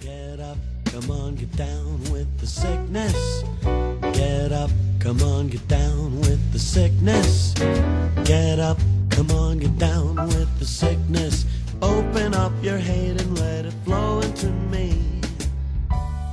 Get up, come on, get down with the sickness. Get up, come on, get down with the sickness. Get up, come on, get down with the sickness. Open up your hate and let it flow into me.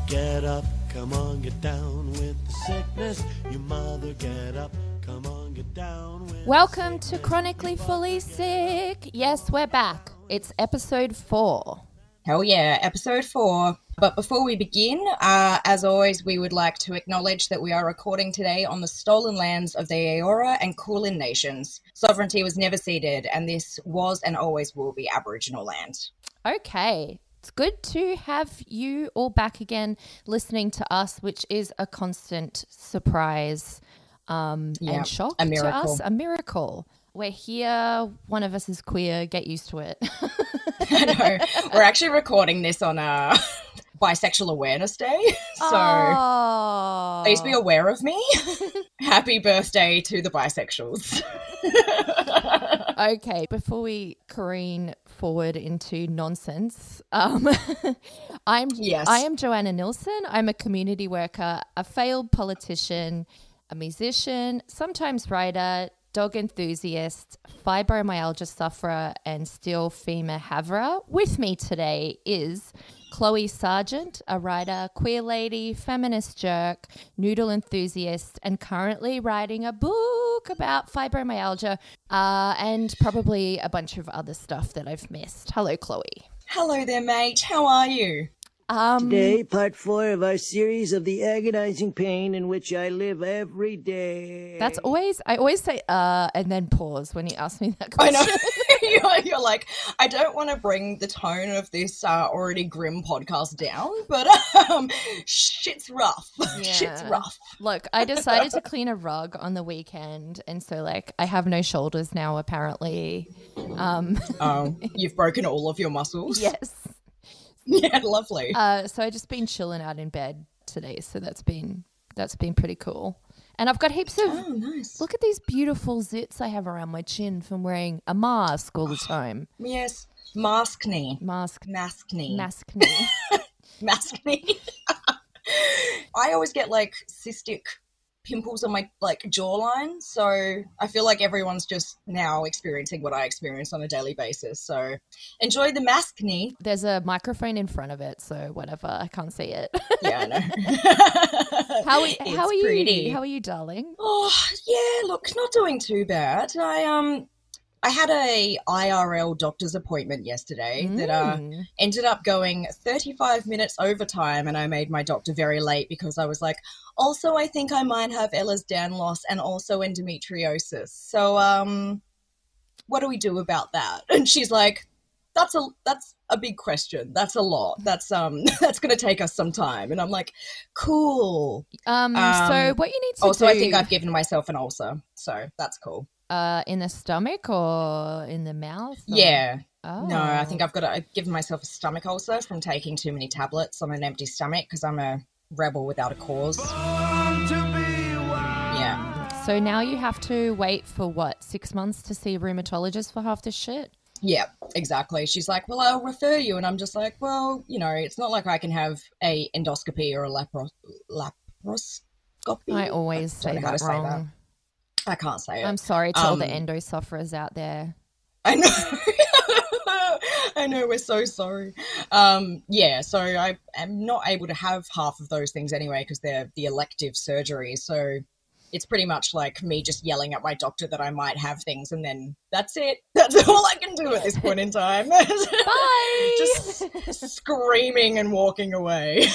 Get up, come on, get down with the sickness. You mother, get up, come on, get down with Welcome to. Chronically Fully Sick. Yes, we're back. It's episode four. Hell yeah, episode four. But before we begin, uh, as always, we would like to acknowledge that we are recording today on the stolen lands of the Kaurna and Kulin nations. Sovereignty was never ceded, and this was and always will be Aboriginal land. Okay. It's good to have you all back again listening to us, which is a constant surprise um, and shock a to us. A miracle. We're here. One of us is queer. Get used to it. I. We're actually recording this on a Bisexual Awareness Day. So oh. please be aware of me. Happy birthday to the bisexuals. Okay, before we careen forward into nonsense, um, I'm Yes. I am Joanna Nilsson. I'm a community worker, a failed politician, a musician, sometimes writer, dog enthusiast, fibromyalgia sufferer, and still femur haverer. With me today is Chloe Sargent, a writer, queer lady, feminist jerk, noodle enthusiast, and currently writing a book about fibromyalgia uh, and probably a bunch of other stuff that I've missed. Hello, Chloe. Hello there, mate. How are you? Um, Today, part four of our series of the agonizing pain in which I live every day. that's always, I always say, uh, and then pause when you ask me that question. I know. you're, you're like, I don't want to bring the tone of this uh, already grim podcast down, but um, shit's rough. shit's rough. Look, I decided to clean a rug on the weekend, and so like I have no shoulders now. Apparently, um, Um, you've broken all of your muscles. yes. Yeah, lovely. Uh, so I just been chilling out in bed today. So that's been that's been pretty cool. And I've got heaps of oh, nice. look at these beautiful zits I have around my chin from wearing a mask all the time. Yes. Mask knee. Mask, Mask knee. mask knee. Mask knee. I always get like cystic pimples on my like jawline, so I feel like everyone's just now experiencing what I experience on a daily basis. So enjoy the mask knee. There's a microphone in front of it, so whatever. I can't see it. Yeah, I know. how are, It's how are you? pretty. How are you, darling? Oh yeah, look, not doing too bad. I um, I had a IRL doctor's appointment yesterday that uh Mm. ended up going 35 minutes overtime, and I made my doctor very late because I was like, also I think I might have Ella's Ehlers-Danlos and also endometriosis. So um, what do we do about that? And she's like, that's a that's a big question. That's a lot. That's um that's gonna take us some time. And I'm like, cool. Um, so Um, what you need to Also, do I think I've given myself an ulcer, so that's cool. Uh, in the stomach or in the mouth? or- Yeah. Oh. No, I think I've got to, I've given myself a stomach ulcer from taking too many tablets on an empty stomach because I'm a rebel without a cause. Yeah. So now you have to wait for what six months to see a rheumatologist for half this shit. Yeah, exactly. She's like, well, I'll refer you. And I'm just like, well, you know, it's not like I can have a endoscopy or a lapro- laparoscopy. I always don't say that say that. wrong. I can't say it. I'm sorry to all the Um, endo sufferers out there. I know. I know. We're so sorry. Um, yeah. So I am not able to have half of those things anyway because they're the elective surgery. So it's pretty much like me just yelling at my doctor that I might have things, and then that's it. That's all I can do at this point in time. Bye. just screaming and walking away.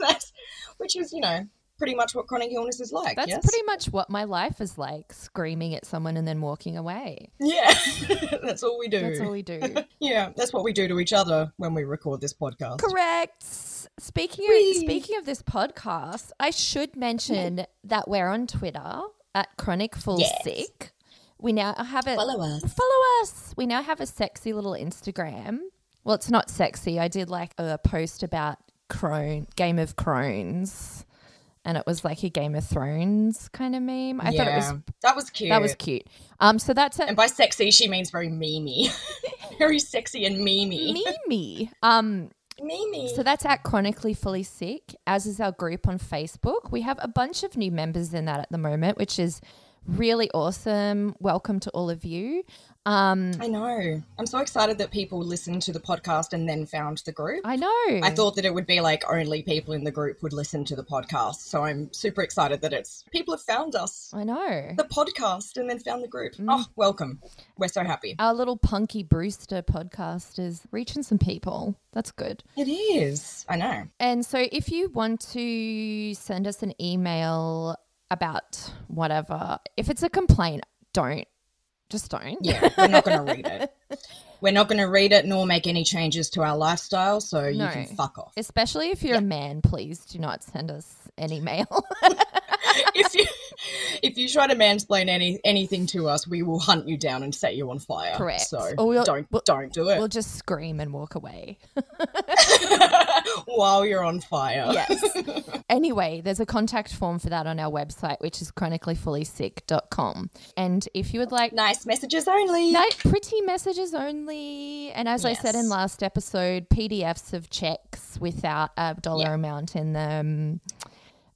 that's which is, you know, pretty much what chronic illness is like. That's yes? pretty much what my life is like: screaming at someone and then walking away. Yeah, that's all we do. That's all we do. Yeah, that's what we do to each other when we record this podcast. Correct. Speaking of speaking of this podcast, I should mention that we're on Twitter at Chronic Full Yes. Sick. We now have a Follow us. Follow us. We now have a sexy little Instagram. Well, it's not sexy. I did like a post about Crone Game of Crones, and it was like a Game of Thrones kind of meme. I thought it was that was cute. that was cute. Um, so that's a And by sexy, she means very memey, very sexy and memey. Mimi. Um, Mimi. So that's at Chronically Fully Sick, as is our group on Facebook. We have a bunch of new members in that at the moment, which is really awesome. Welcome to all of you. Um, I know. I'm so excited that people listened to the podcast and then found the group. I know. I thought that it would be like only people in the group would listen to the podcast. So I'm super excited that it's people have found us, I know. the podcast, and then found the group. Mm. Oh, welcome. We're so happy. Our little Punky Brewster podcast is reaching some people. That's good. It is. I know. And so if you want to send us an email about whatever, if it's a complaint, don't. Just don't. Yeah, we're not going to read it. We're not going to read it nor make any changes to our lifestyle. So you No. can fuck off. Especially if you're a man, please do not send us any email. if you if you try to mansplain any anything to us, we will hunt you down and set you on fire. Correct. So Or we'll- don't we'll- don't do it we'll just scream and walk away. while you're on fire. Yes. anyway, there's a contact form for that on our website, which is chronicallyfullysick.com. And if you would like Nice messages only. No, pretty messages only. And as I said in last episode, PDFs of checks without a dollar Yeah. amount in them,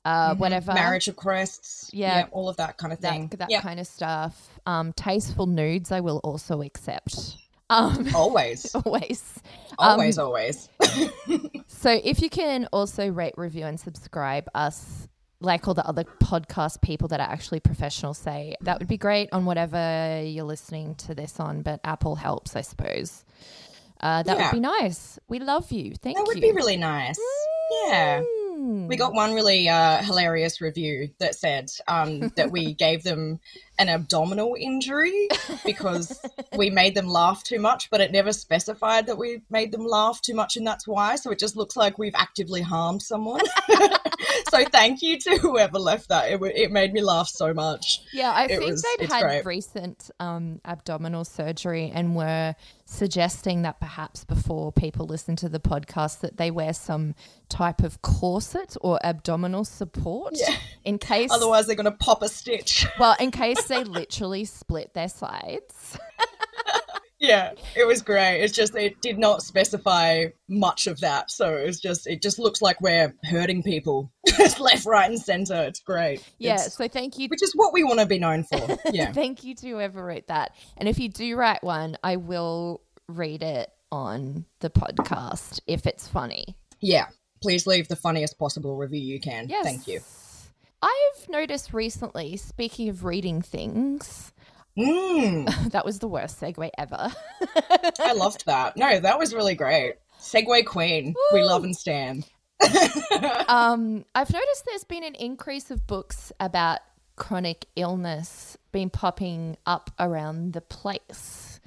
uh, whatever. Marriage requests. Yeah. all of that kind of thing. that yeah, kind of stuff. Um, tasteful nudes, I will also accept. Um, always, always. Um, always, always. So if you can also rate, review, and subscribe us, like all the other podcast people that are actually professional say, that would be great on whatever you're listening to this on. But Apple helps, I suppose. Uh, that Yeah. would be nice. We love you. Thank That you. That would be really nice. Yeah. Mm. We got one really uh, hilarious review that said um, that we gave them an abdominal injury because we made them laugh too much, but it never specified that we made them laugh too much, and that's why. So it just looks like we've actively harmed someone. so thank you to whoever left that. It, it made me laugh so much. Yeah, I It think was- they'd had great. recent um, abdominal surgery and were suggesting that perhaps before people listen to the podcast that they wear some type of corset or abdominal support Yeah. in case Otherwise, they're going to pop a stitch. well in case they literally split their sides. Yeah, it was great. It's just it did not specify much of that, so it's just it just looks like we're hurting people left, right, and center. It's great. Yeah, It's- so thank you which is what we want to be known for. Yeah, thank you to whoever wrote that. And if you do write one, I will read it on the podcast if it's funny. yeah. Please leave the funniest possible review you can. Yes. Thank you. I've noticed recently, speaking of reading things, Mm, that was the worst segue ever. I loved that. No, that was really great. Segue Queen, we love and stand. um, I've noticed there's been an increase of books about chronic illness been popping up around the place.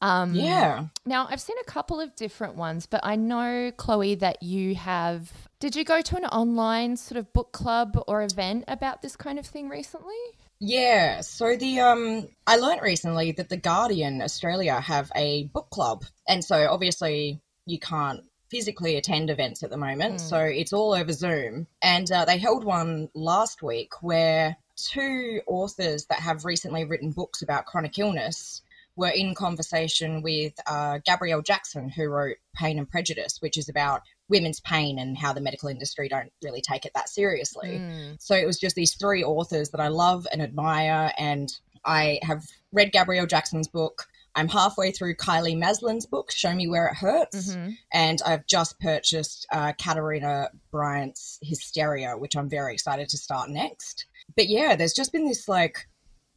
Um, Yeah. Now, I've seen a couple of different ones, but I know, Chloe, that you have. Did you go to an online sort of book club or event about this kind of thing recently? Yeah, so the um I learnt recently that the Guardian Australia have a book club. And so obviously you can't physically attend events at the moment, so it's all over Zoom. And uh, they held one last week where two authors that have recently written books about chronic illness were in conversation with uh, Gabrielle Jackson, who wrote Pain and Prejudice, which is about women's pain and how the medical industry don't really take it that seriously. So it was just these three authors that I love and admire. And I have read Gabrielle Jackson's book. I'm halfway through Kylie Maslen's book, Show Me Where It Hurts. Mm-hmm. And I've just purchased uh, Katerina Bryant's Hysteria, which I'm very excited to start next. But yeah, there's just been this like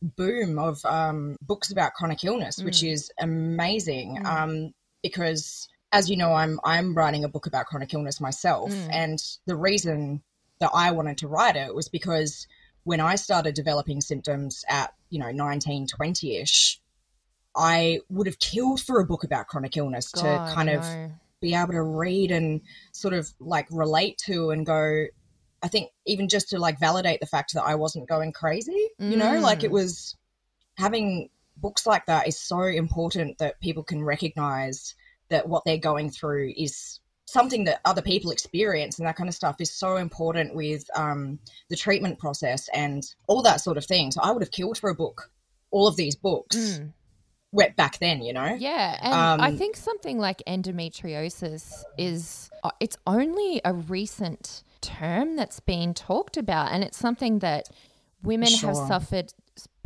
boom of um, books about chronic illness, which is amazing. Um, because as you know, I'm I'm writing a book about chronic illness myself, and the reason that I wanted to write it was because when I started developing symptoms at you know 19, 20 ish, I would have killed for a book about chronic illness to kind I of be able to read and sort of like relate to and go i think even just to like validate the fact that i wasn't going crazy you know? Like it Mm. was having books like that is so important that people can recognize that what they're going through is something that other people experience and that kind of stuff is so important with um, the treatment process and all that sort of thing so i would have killed for a book all of these books Mm. wet back then, you know? Yeah, and I Um, think something like endometriosis is uh, it's only a recent term that's been talked about and it's something that women have suffered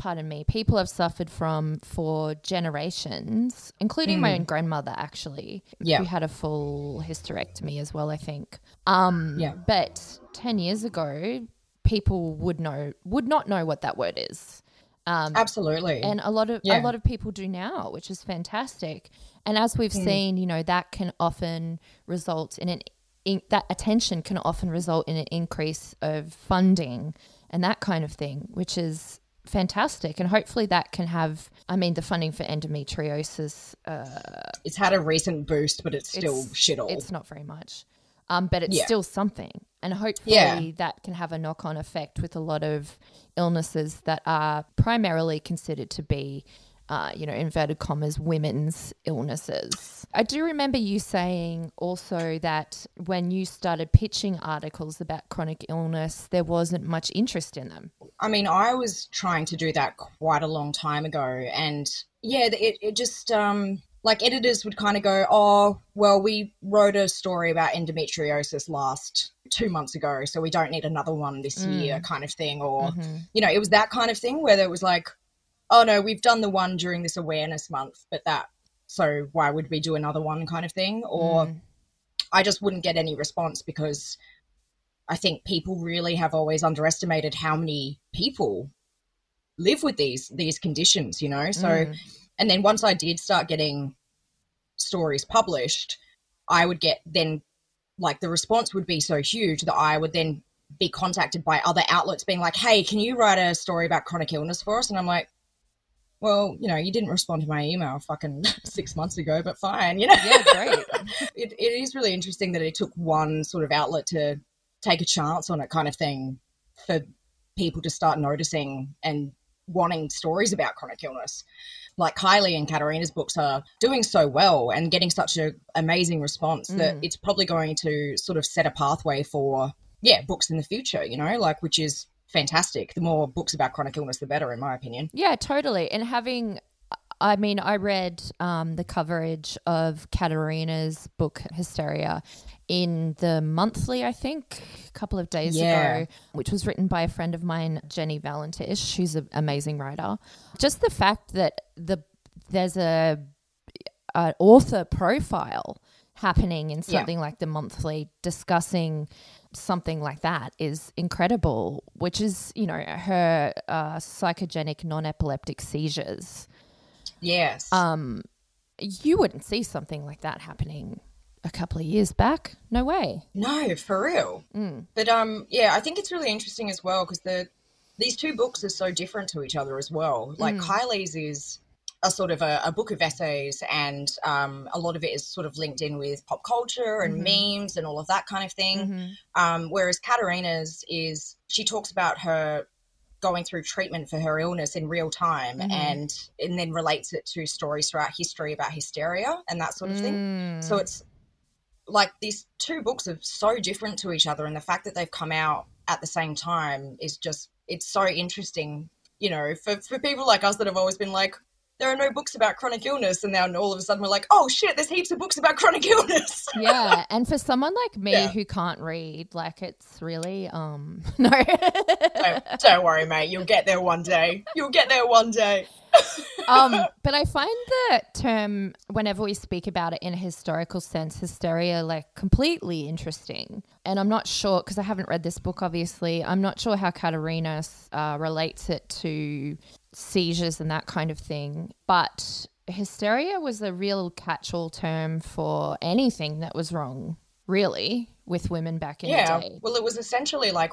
pardon me, people have suffered from for generations, including my own grandmother actually. Yeah. who had a full hysterectomy as well, I think. Um Yeah. but 10 years ago, people would know would not know what that word is Absolutely. and a lot of Yeah. a lot of people do now, which is fantastic. And as we've Hmm. seen, you know, that can often result in an in, that attention can often result in an increase of funding and that kind of thing, which is fantastic. And hopefully that can have, I mean, the funding for endometriosis uh, it's had a recent boost, but it's still it's- shit all. It's not very much, um, but it's Yeah. still something, and hopefully Yeah. that can have a knock-on effect with a lot of illnesses that are primarily considered to be, uh, you know, inverted commas, women's illnesses. I do remember you saying also that when you started pitching articles about chronic illness, there wasn't much interest in them. I mean, I was trying to do that quite a long time ago, and yeah, it it just um like editors would kind of go, "Oh, well, we wrote a story about endometriosis last two months ago, so we don't need another one this year," kind of thing, or you know, it was that kind of thing where there was like, "Oh no, we've done the one during this awareness month, but that so why would we do another one?" kind of thing, or I just wouldn't get any response because I think people really have always underestimated how many people live with these these conditions, you know. So, Mm. and then once I did start getting stories published, I would get then like the response would be so huge that I would then be contacted by other outlets being like, "Hey, can you write a story about chronic illness for us?" And I'm like, "Well, you know, you didn't respond to my email fucking 6 months ago, but fine, you know." Yeah, great. it, it is really interesting that it took one sort of outlet to take a chance on it kind of thing for people to start noticing and wanting stories about chronic illness like kylie and katerina's books are doing so well and getting such an amazing response that mm. it's probably going to sort of set a pathway for yeah books in the future you know like which is fantastic the more books about chronic illness the better in my opinion Yeah, totally. And having, I mean, I read um, the coverage of Katerina's book Hysteria in the monthly, I think, a couple of days Yeah. ago, which was written by a friend of mine, Jenny Valentish, She's an amazing writer. Just the fact that the there's a an author profile happening in Yeah. something like the monthly discussing something like that is incredible which is you know her uh, psychogenic non-epileptic seizures. Yes. Um you wouldn't see something like that happening a couple of years back. No way. No, for real. But um, yeah, I think it's really interesting as well because the these two books are so different to each other as well. Like Kylie's is a sort of a, a book of essays, and um, a lot of it is sort of linked in with pop culture and memes and all of that kind of thing. Um, whereas Katerina's is she talks about her going through treatment for her illness in real time and and then relates it to stories throughout history about hysteria and that sort of thing. So it's like these two books are so different to each other and the fact that they've come out at the same time is just it's so interesting you know for, for people like us that have always been like there are no books about chronic illness and now all of a sudden we're like oh shit there's heaps of books about chronic illness yeah and for someone like me Yeah. who can't read like it's really um no don't, don't worry mate you'll get there one day you'll get there one day um, but I find the term, whenever we speak about it in a historical sense, hysteria, like completely interesting. And I'm not sure, because I haven't read this book, obviously, I'm not sure how Katerina uh, relates it to seizures and that kind of thing. But hysteria was a real catch all term for anything that was wrong, really, with women back in yeah the day. well it was essentially like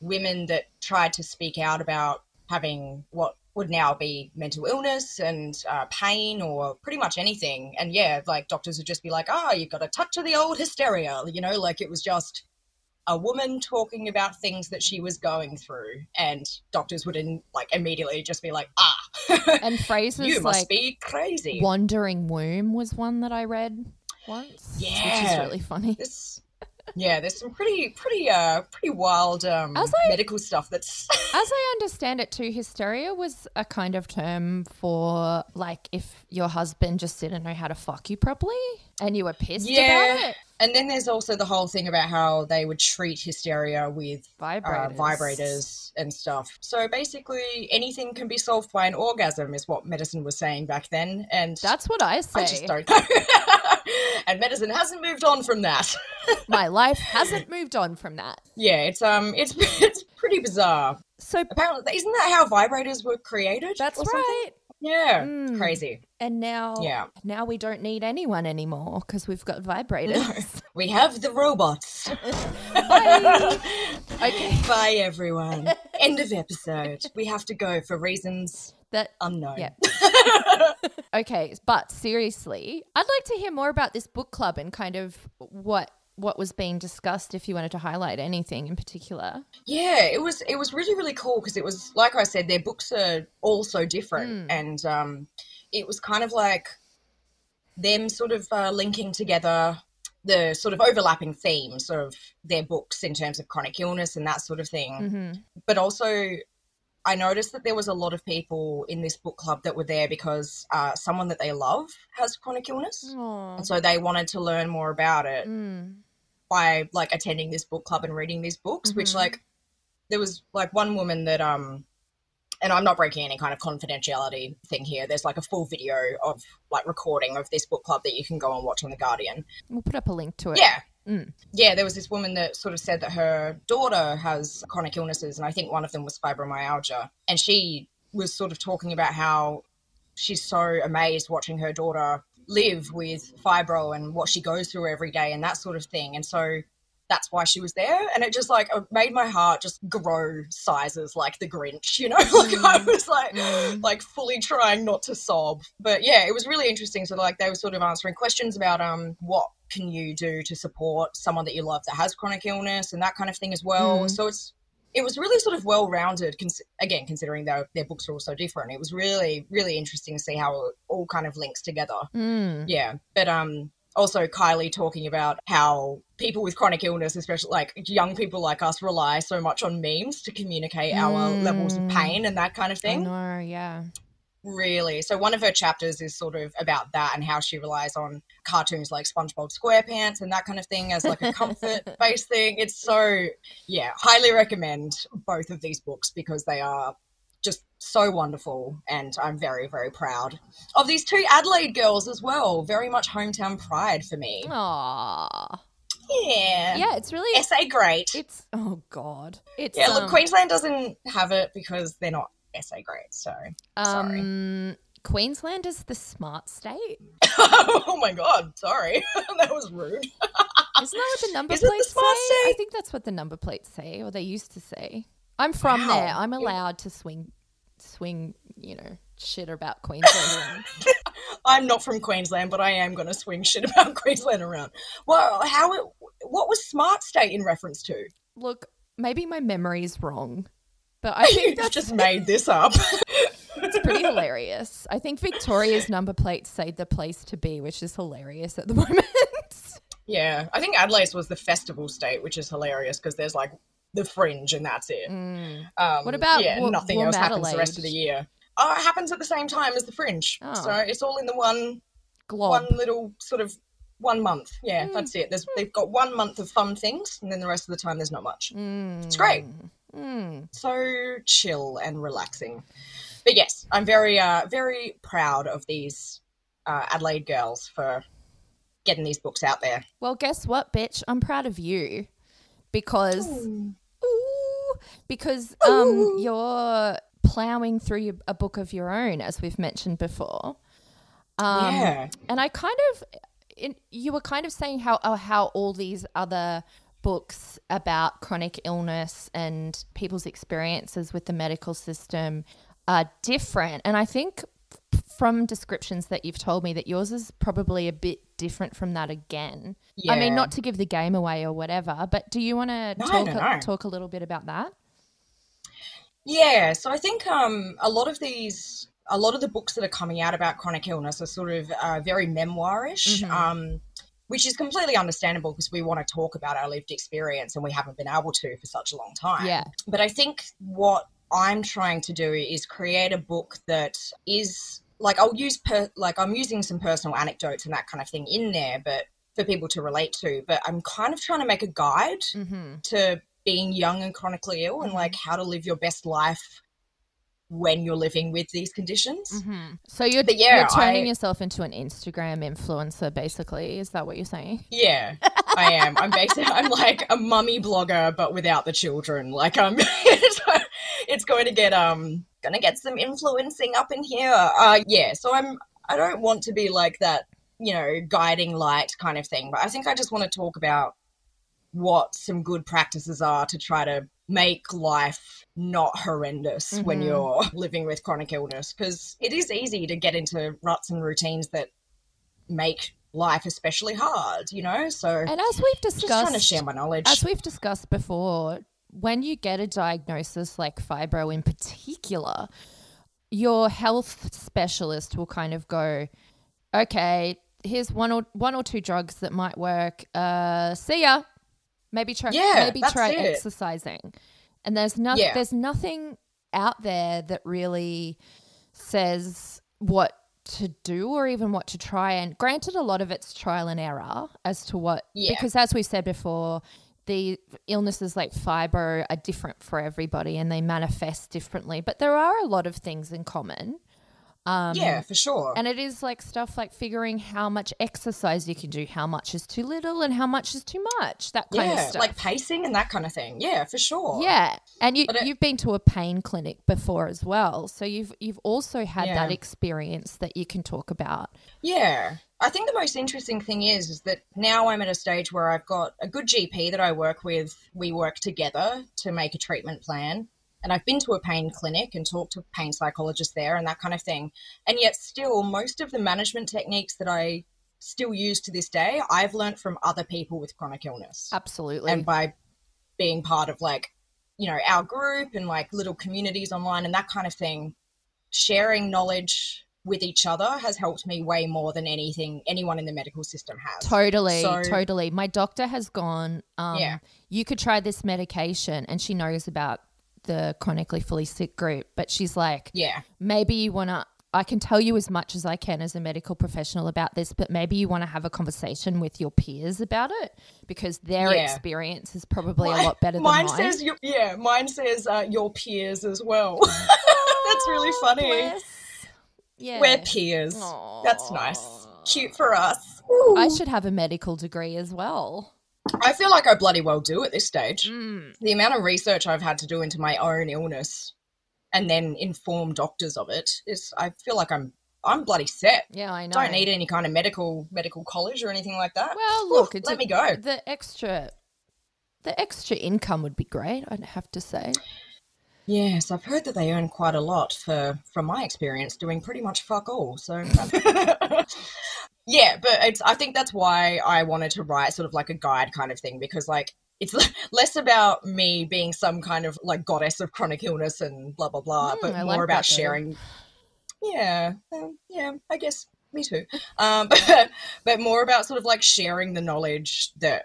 women that tried to speak out about having what would now be mental illness and uh, pain or pretty much anything and yeah like doctors would just be like oh you've got a touch of the old hysteria you know like it was just a woman talking about things that she was going through and doctors would in, like immediately just be like ah And phrases you must like be crazy wandering womb was one that I read once, which is really funny. this yeah, there's some pretty, pretty, uh, pretty wild um, I- medical stuff that's. As I understand it too, hysteria was a kind of term for like if your husband just didn't know how to fuck you properly and you were pissed about yeah, it. and then there's also the whole thing about how they would treat hysteria with uh, Vibrators. vibrators and stuff. So basically, anything can be solved by an orgasm, is what medicine was saying back then. And That's what I say. I just don't know. and medicine hasn't moved on from that. My life hasn't moved on from that. yeah, it's um, it's it's pretty bizarre. So Apparently, isn't that how vibrators were created? that's right. Yeah, Mm. crazy. And now, Yeah. now we don't need anyone anymore because we've got vibrators. We have the robots. Bye. okay, Bye, everyone. End of episode. We have to go for reasons that unknown. Yeah. okay. But seriously, I'd like to hear more about this book club and kind of what what was being discussed. If you wanted to highlight anything in particular. Yeah, it was it was really really cool because it was like I said, their books are all so different, Mm. and um, it was kind of like them sort of uh, linking together the sort of overlapping themes of their books in terms of chronic illness and that sort of thing. hmm But also, I noticed that there was a lot of people in this book club that were there because uh, someone that they love has chronic illness, Aww. and so they wanted to learn more about it. Mm. By like attending this book club and reading these books which Mhm. like there was like one woman that um and I'm not breaking any kind of confidentiality thing here. There's like a full video of like recording of this book club that you can go and watch on the Guardian. We'll put up a link to it. Yeah. Mm. Yeah, there was this woman that sort of said that her daughter has chronic illnesses, and I think one of them was fibromyalgia. And she was sort of talking about how she's so amazed watching her daughter live with fibro and what she goes through every day and that sort of thing. And so that's why she was there. And it just like made my heart just grow sizes like the Grinch, you know? like I was like, Mm. like fully trying not to sob. But yeah, it was really interesting. So like they were sort of answering questions about um what can you do to support someone that you love that has chronic illness and that kind of thing as well. Mm. So it's it was really sort of well rounded. Cons- again, considering their their books are all so different, it was really really interesting to see how it all kind of links together. Mm. Yeah, but um. Also, Kylie talking about how people with chronic illness, especially like young people like us, rely so much on memes to communicate our levels of Mm. pain and that kind of I thing. know. Yeah. Really. So one of her chapters is sort of about that and how she relies on cartoons like SpongeBob SquarePants and that kind of thing as like a comfort based thing. It's so yeah, highly recommend both of these books because they are just so wonderful and I'm very very proud of these two Adelaide girls as well. Very much hometown pride for me. Aww. Yeah. Yeah. It's really. SA great. It's oh god. It's yeah, look, um, Queensland doesn't have it because they're not SA great. So sorry. um, Queensland is the smart state. oh my god, sorry. that was rude. Isn't that what the number Is it the plates say? smart I think that's what the number plates say, or they used to say. I'm from there. I'm allowed to swing, swing, you know, shit about Queensland. I'm not from Queensland, but I am going to swing shit about Queensland around. Well, how it, what was smart state in reference to? Look, maybe my memory's wrong, but I think that's just made this up. it's pretty hilarious. I think Victoria's number plates say the place to be, which is hilarious at the moment. yeah, I think Adelaide's was the festival state, which is hilarious because there's like the fringe and that's it. Mm. Um, What about yeah, nothing else happens the rest of the year. Oh, it happens at the same time as the fringe, Oh. so it's all in the one Glob. one little sort of one month. Yeah, Mm. that's it. There's they've got one month of fun things, and then the rest of the time there's not much. Mm. It's great. Mm. so chill and relaxing. But yes, I'm very, uh, very proud of these uh, Adelaide girls for getting these books out there. Well, guess what, bitch? I'm proud of you because Ooh, because um, Ooh. you're plowing through a book of your own, as we've mentioned before. Um, yeah, and I kind of, in, you were kind of saying how oh, how all these other books about chronic illness and people's experiences with the medical system are different, and I think from descriptions that you've told me that yours is probably a bit different from that again. I mean, not to give the game away or whatever, but do you want to No, talk a, talk a little bit about that? yeah. So I think um, a lot of these, a lot of the books that are coming out about chronic illness are sort of uh, very memoirish. Mhm. Um, which is completely understandable because we want to talk about our lived experience and we haven't been able to for such a long time. Yeah. But I think what I'm trying to do is create a book that is like I'll use per like I'm using some personal anecdotes and that kind of thing in there, but for people to relate to. But I'm kind of trying to make a guide Mm-hmm. to being young and chronically ill and like how to live your best life when you're living with these conditions. Mm-hmm. So you're, But yeah, you're turning I- yourself into an Instagram influencer, basically. Is that what you're saying? Yeah, I am. I'm basically I'm like a mummy blogger, but without the children. Like I'm, it's, it's going to get um gonna get some influencing up in here. Uh, yeah. So I'm. I don't want to be like that, you know, guiding light kind of thing. But I think I just want to talk about what some good practices are to try to make life not horrendous when Mhm. you're living with chronic illness because it is easy to get into ruts and routines that make life especially hard, you know? So And as we've just trying to discussed, share my knowledge. as we've discussed before, when you get a diagnosis like fibro in particular, your health specialist will kind of go, okay, here's one or one or two drugs that might work. Uh, see ya. Maybe try Yeah, maybe try it. exercising. And there's nothing Yeah. there's nothing out there that really says what to do or even what to try. And granted, a lot of it's trial and error as to what, Yeah. because as we said before, the illnesses like fibro are different for everybody and they manifest differently, but there are a lot of things in common. Um, yeah, for sure. And it is like stuff like figuring how much exercise you can do, how much is too little, and how much is too much. That kind yeah, of stuff. like pacing and that kind of thing. Yeah, for sure. Yeah, and you, it, you've been to a pain clinic before as well, so you've you've also had that experience that you can talk about. Yeah. I think the most interesting thing is is that now I'm at a stage where I've got a good GP that I work with. We work together to make a treatment plan. And I've been to a pain clinic and talked to pain psychologists there and that kind of thing. And yet still most of the management techniques that I still use to this day, I've learned from other people with chronic illness. Absolutely. and by being part of like you know our group and like little communities online and that kind of thing sharing knowledge with each other has helped me way more than anything anyone in the medical system has Totally, So- totally. My doctor has gone, um, Yeah. you could try this medication, and she knows about the chronically fully sick group, but she's like, yeah maybe you want to. I can tell you as much as I can as a medical professional about this, but maybe you want to have a conversation with your peers about it because their Yeah. experience is probably a lot better than mine mine. says your, yeah mine says uh, your peers as well that's really Oh, funny bless. Yeah. we're peers that's nice cute for us I should have a medical degree as well. I feel like i bloody well do at this stage Mm. the amount of research I've had to do into my own illness and then inform doctors of it is I feel like I'm I'm bloody set. Yeah, I know. Don't need any kind of medical medical college or anything like that. Well, look, it's let a- me go. The extra, the extra income would be great. I'd have to say. Yes, I've heard that they earn quite a lot for from my experience doing pretty much fuck all. So Yeah, but it's I think that's why I wanted to write sort of like a guide kind of thing because like it's less about me being some kind of like goddess of chronic illness and blah blah blah, Mm, but I more like about that, though. sharing. Yeah, um, yeah, I guess me too. Um, but, but more about sort of like sharing the knowledge that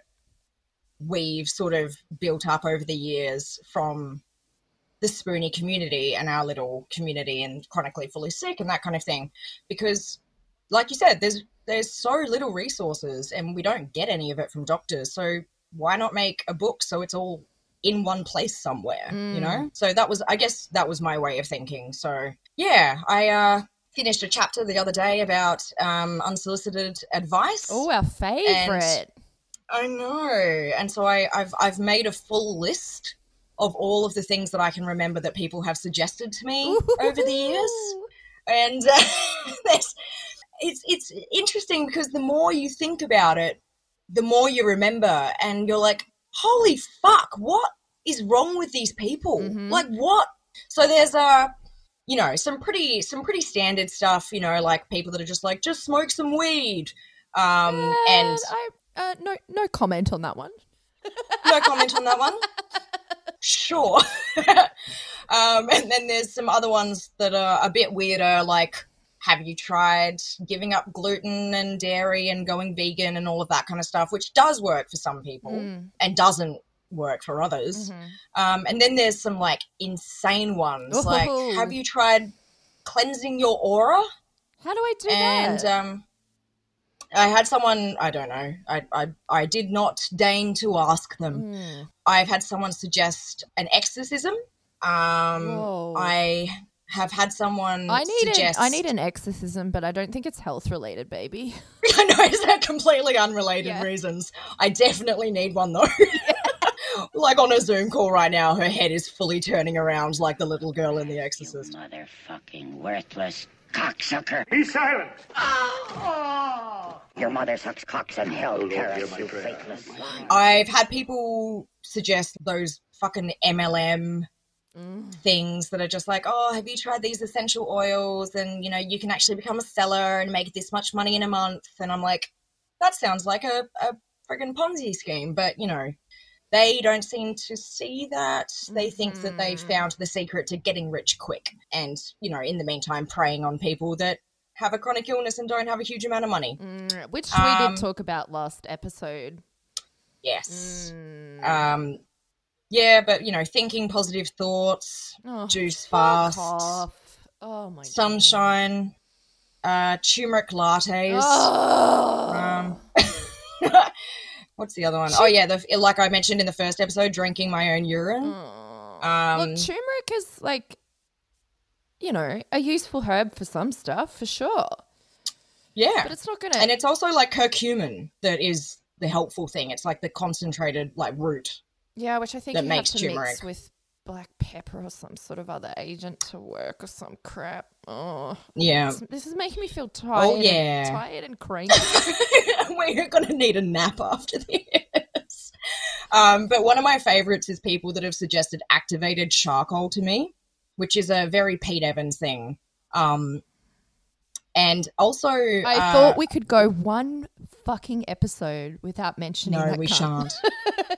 we've sort of built up over the years from the Spoonie community and our little community and chronically fully sick and that kind of thing. Because, like you said, there's there's so little resources and we don't get any of it from doctors. So why not make a book so it's all in one place somewhere, you Mm. know? So that was, I guess, that was my way of thinking. So yeah, I uh, finished a chapter the other day about um, unsolicited advice. Oh, our favorite. I know. And so I, I've I've made a full list of all of the things that I can remember that people have suggested to me over the years. And uh, there's, it's it's interesting because the more you think about it, the more you remember, and you're like, "Holy fuck! What is wrong with these people? Mhm. Like what?" So there's a you know, some pretty some pretty standard stuff. You know, like people that are just like, "Just smoke some weed." Um, and I uh, no no comment on that one. no comment on that one. Sure. um, and then there's some other ones that are a bit weirder, like have you tried giving up gluten and dairy and going vegan and all of that kind of stuff, which does work for some people Mm. and doesn't work for others. Mhm. Um, and then there's some like insane ones, like have you tried cleansing your aura? How do I do and that? um, I had someone I don't know. I, I I did not deign to ask them. Mm. I've had someone suggest an exorcism. Um, Whoa. I have had someone I need an, suggest. I need an exorcism, but I don't think it's health related, baby. I know is that completely unrelated Yeah. reasons. I definitely need one though. like on a Zoom call right now, her head is fully turning around like the little girl in The Exorcist. Motherfucking worthless cocksucker. Be silent. Ah. Your mother sucks cocks in hell, Paris, you faithless. I've had people suggest those fucking MLM Mm. things that are just like, oh, have you tried these essential oils? And you know, you can actually become a seller and make this much money in a month. And I'm like, that sounds like a, a friggin' Ponzi scheme. But you know, they don't seem to see that. They think that they've Mhm. found the secret to getting rich quick. And, you know, in the meantime, preying on people that have a chronic illness and don't have a huge amount of money. Mm, which we Um, did talk about last episode. Yes. Mm. Um, yeah, but you know, thinking positive thoughts, Oh, juice fast. Oh my sunshine, uh, turmeric lattes. Oh. Um, what's the other one? Oh yeah, the like I mentioned in the first episode, drinking my own urine. Oh. Um, Look, turmeric is like, you know, a useful herb for some stuff, for sure. Yeah, But it's not going to. and it's also like curcumin that is the helpful thing. It's like the concentrated like root. Yeah, which I think that you makes have to mix with black pepper or some sort of other agent to work or some crap. Oh, Yeah, this, this is making me feel tired. Oh, and- yeah. tired and cranky. we're gonna need a nap after this. Um, but one of my favorites is people that have suggested activated charcoal to me, which is a very Pete Evans thing. Um, and also, I uh, thought we could go one fucking episode without mentioning no, we cunt. shan't.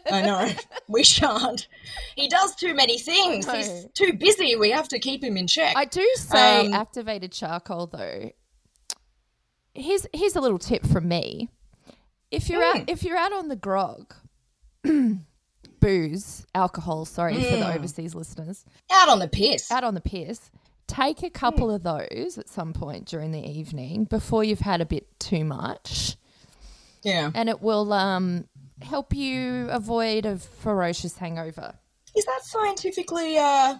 I know we shan't. He does too many things. He's too busy. We have to keep him in check. I do say Um, activated charcoal though. Here's here's a little tip from me. If you're Mm. out if you're out on the grog, booze, alcohol, sorry for the Mm. overseas listeners, Out on the piss. out on the piss, take a couple Hmm. of those at some point during the evening before you've had a bit too much, yeah. and it will um help you avoid a ferocious hangover. Is that scientifically? Uh,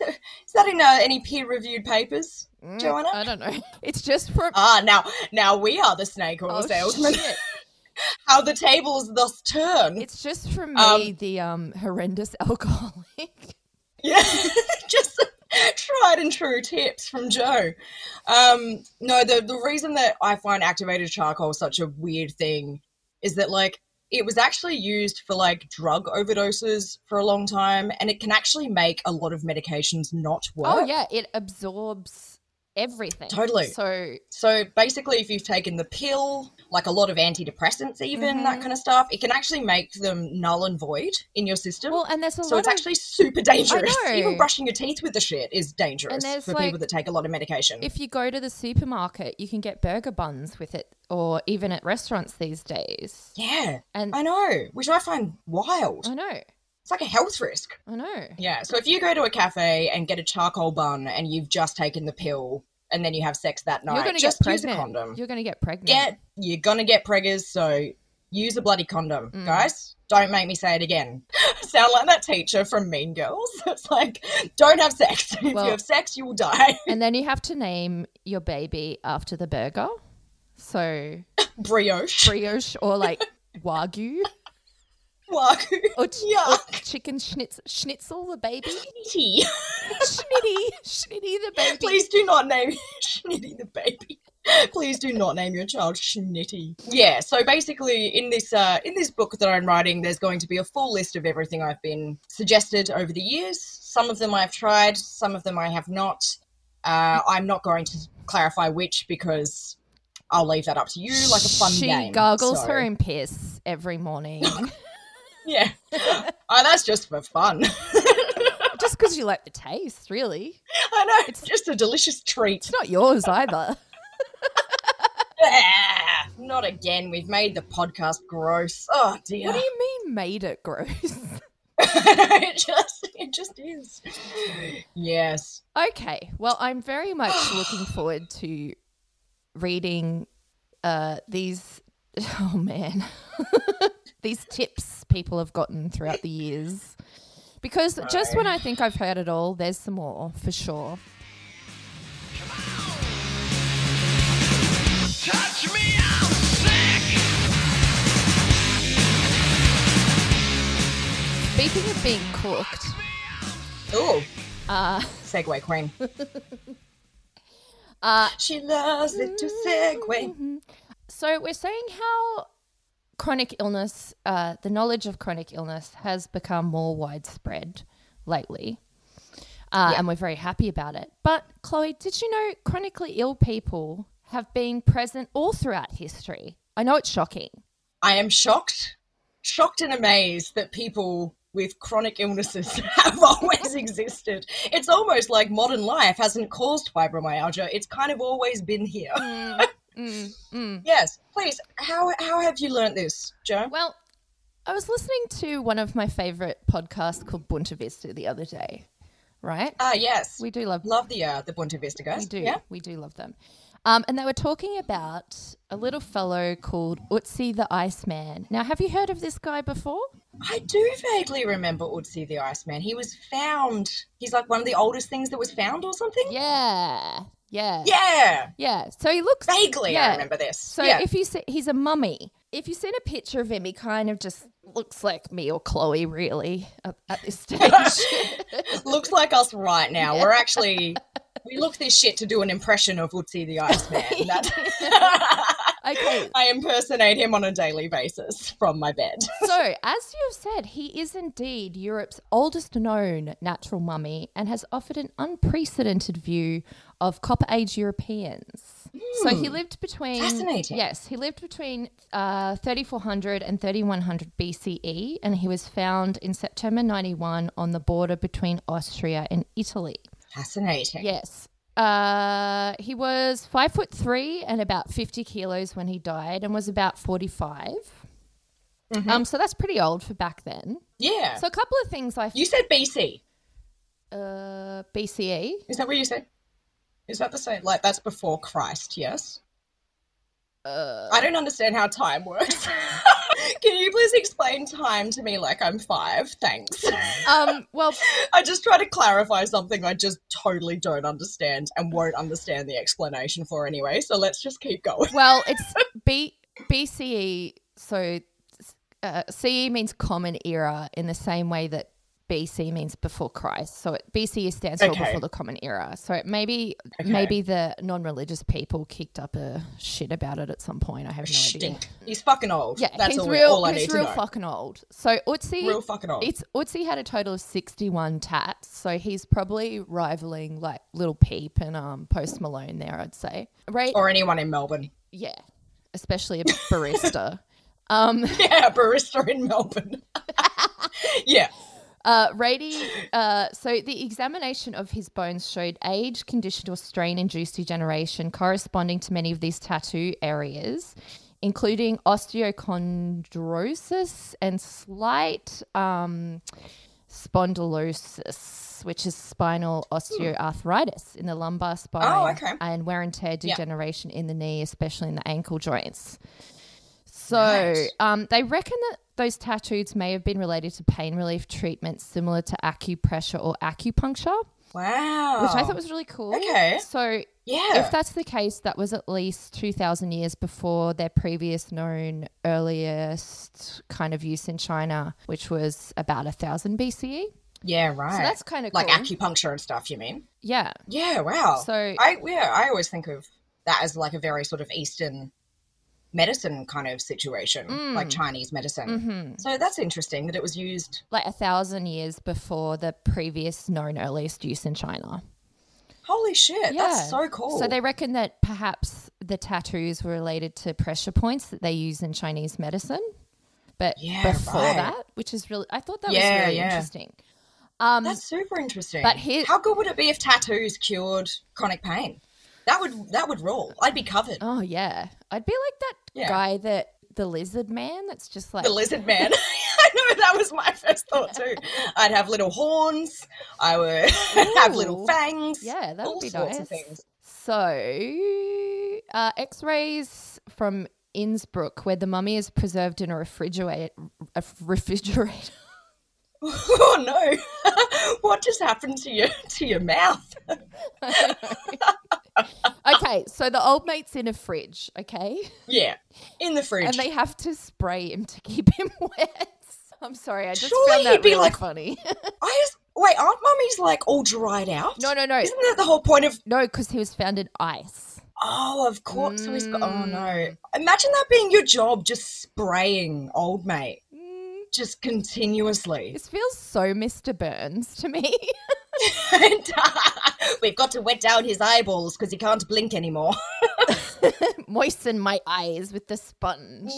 is that in uh, any peer-reviewed papers, Joanna? Mm, I don't know. It's just for Ah, now, now we are the snake oil Oh, salesman. How the tables thus turn. It's just from Um, me, the um horrendous alcoholic. yeah, just tried and true tips from Joe. Um, no, the the reason that I find activated charcoal such a weird thing is that like it was actually used for like drug overdoses for a long time, and it can actually make a lot of medications not work. Oh yeah, it absorbs everything. Totally. So So basically, if you've taken the pill, like a lot of antidepressants, even that Mhm. kind of stuff, it can actually make them null and void in your system. well, and there's a so it's of actually super dangerous. Even brushing your teeth with the shit is dangerous for like, people that take a lot of medication. if you go to the supermarket, you can get burger buns with it, or even at restaurants these days. yeah, And I know, which I find wild. I know, It's like a health risk. I know. Yeah. So if you go to a cafe and get a charcoal bun and you've just taken the pill and then you have sex that night, You're gonna just get use a condom. You're gonna get pregnant. get you're gonna get preggers, so use a bloody condom, Mm. guys. Don't make me say it again. Sound like that teacher from Mean Girls. It's like, don't have sex. If Well- you have sex, you will die. and then you have to name your baby after the burger. So Brioche. brioche or like wagyu Wagyu. or, ch- or chicken schnitz- schnitzel the baby. Tea. Schnitty, Schnitty the baby. Please do not name Schnitty the baby. Please do not name your child Schnitty. Yeah, so basically in this uh, in this book that I'm writing, there's going to be a full list of everything I've been suggested over the years. Some of them I've tried, some of them I have not. Uh, I'm not going to clarify which because I'll leave that up to you, like a fun she game. gargles So, her own piss every morning. Yeah. oh, that's just for fun. just because you like the taste, really. I know it's just a delicious treat. It's not yours either. Ah, not again. We've made the podcast gross. Oh dear. What do you mean made it gross? it just it just is. Yes. okay. Well, I'm very much looking forward to reading uh, these. Oh man, these tips people have gotten throughout the years. Because just when I think I've heard it all, there's some more for sure. Touch me, I'm sick. Speaking of being cooked, Ooh. uh, Segue queen. uh, She loves it to segue. So we're saying how chronic illness, uh, the knowledge of chronic illness, has become more widespread lately, uh, and we're very happy about it. But Chloe, did you know chronically ill people have been present all throughout history? I know it's shocking. I am shocked, shocked and amazed that people with chronic illnesses have always existed. It's almost like modern life hasn't caused fibromyalgia. It's kind of always been here. Mm, mm. yes, please. How how have you learnt this, Joe? Well, I was listening to one of my favorite podcasts called Bunta Vista the other day. Right? Ah, yes. We do love love the uh, the Bunta Vista guys. We do. Yeah. We do love them. Um, and they were talking about a little fellow called Ötzi the Iceman. Now, have you heard of this guy before? I do vaguely remember Ötzi the Iceman. He was found. He's like one of the oldest things that was found, or something. Yeah. Yeah. Yeah. Yeah. So he looks Vaguely, Yeah. I remember this. So yeah. if you see, he's a mummy. If you've seen a picture of him, he kind of just looks like me or Chloe, really, at, at this stage. looks like us right now. We're actually we look this shit to do an impression of Ötzi the Iceman. That- okay. I impersonate him on a daily basis from my bed. So, as you've said, he is indeed Europe's oldest known natural mummy and has offered an unprecedented view of Copper Age Europeans. So he lived between Fascinating. Yes, he lived between uh, 3400 and 3100 BCE, and he was found in September 91 on the border between Austria and Italy. Fascinating. Yes. Uh, he was five foot three and about 50 kilos when he died and was about 45. Um, so that's pretty old for back then. Yeah. So a couple of things I you said BC. uh, BCE. Is that what you said? Is that the same? Like that's before Christ? Yes. Uh, I don't understand how time works. Can you please explain time to me like I'm five? Thanks. um, well, I just try to clarify something I just totally don't understand and won't understand the explanation for anyway. So let's just keep going. well, it's B BCE. So uh, CE means common era in the same way that BC means before Christ. So it, BCE stands for before the common era. So it maybe Okay. maybe the non-religious people kicked up a shit about it at some point. I have no idea. Stink. He's fucking old. Yeah, That's he's all, real. all I he's need real to know. fucking old. So Ötzi, Real fucking old. It's Ötzi had a total of sixty-one tats. So he's probably rivaling like Lil Peep and um Post Malone there. I'd say. Right? or anyone in Melbourne. yeah, especially a barista. um, Yeah, barista in Melbourne. yeah. Uh, Rady, uh, so the examination of his bones showed age, conditioned or strain-induced degeneration corresponding to many of these tattoo areas, including osteochondrosis and slight um, spondylosis, which is spinal osteoarthritis in the lumbar spine, Oh, okay. and wear and tear Yeah. degeneration in the knee, especially in the ankle joints. So Right. um, they reckon that those tattoos may have been related to pain relief treatments similar to acupressure or acupuncture, Wow. which I thought was really cool. Okay. So Yeah. if that's the case, that was at least 2,000 years before their previous known earliest kind of use in China, which was about 1,000 BCE. yeah, right. So that's kind of like cool. acupuncture and stuff, you mean? yeah. Yeah, wow. So- I yeah, I always think of that as like a very sort of Eastern medicine kind of situation, Mm. like Chinese medicine. Mm-hmm. So that's interesting that it was used. Like a thousand years before the previous known earliest use in China. Holy shit, that's so cool. So they reckon that perhaps the tattoos were related to pressure points that they use in Chinese medicine, but Yeah, before right. that, which is really, I thought that Yeah, was really yeah. interesting. Um, That's super interesting. but here- how good would it be if tattoos cured chronic pain? That would that would rule. I'd be covered. oh yeah, I'd be like that Yeah. guy that the lizard man. That's just like The lizard man. I know that was my first thought too. I'd have little horns. I would have little fangs. yeah, that would be sorts nice. of things. So, uh, X-rays from Innsbruck, where the mummy is preserved in a refrigerator. A refrigerator. Oh no! what just happened to your to your mouth? okay, so the old mate's in a fridge. Okay. Yeah, in the fridge. and they have to spray him to keep him wet. I'm sorry, I just Surely found that really like- funny. I just wait. Aren't mummies like all dried out? no, no, no, Isn't that the whole point of? no, because he was found in ice. Oh, of course. So he's got. Oh no! Mm. Imagine that being your job, just spraying old mate, Mm, just continuously. This feels so Mr. Burns to me. And, We've got to wet down his eyeballs because he can't blink anymore. Moisten my eyes with the sponge.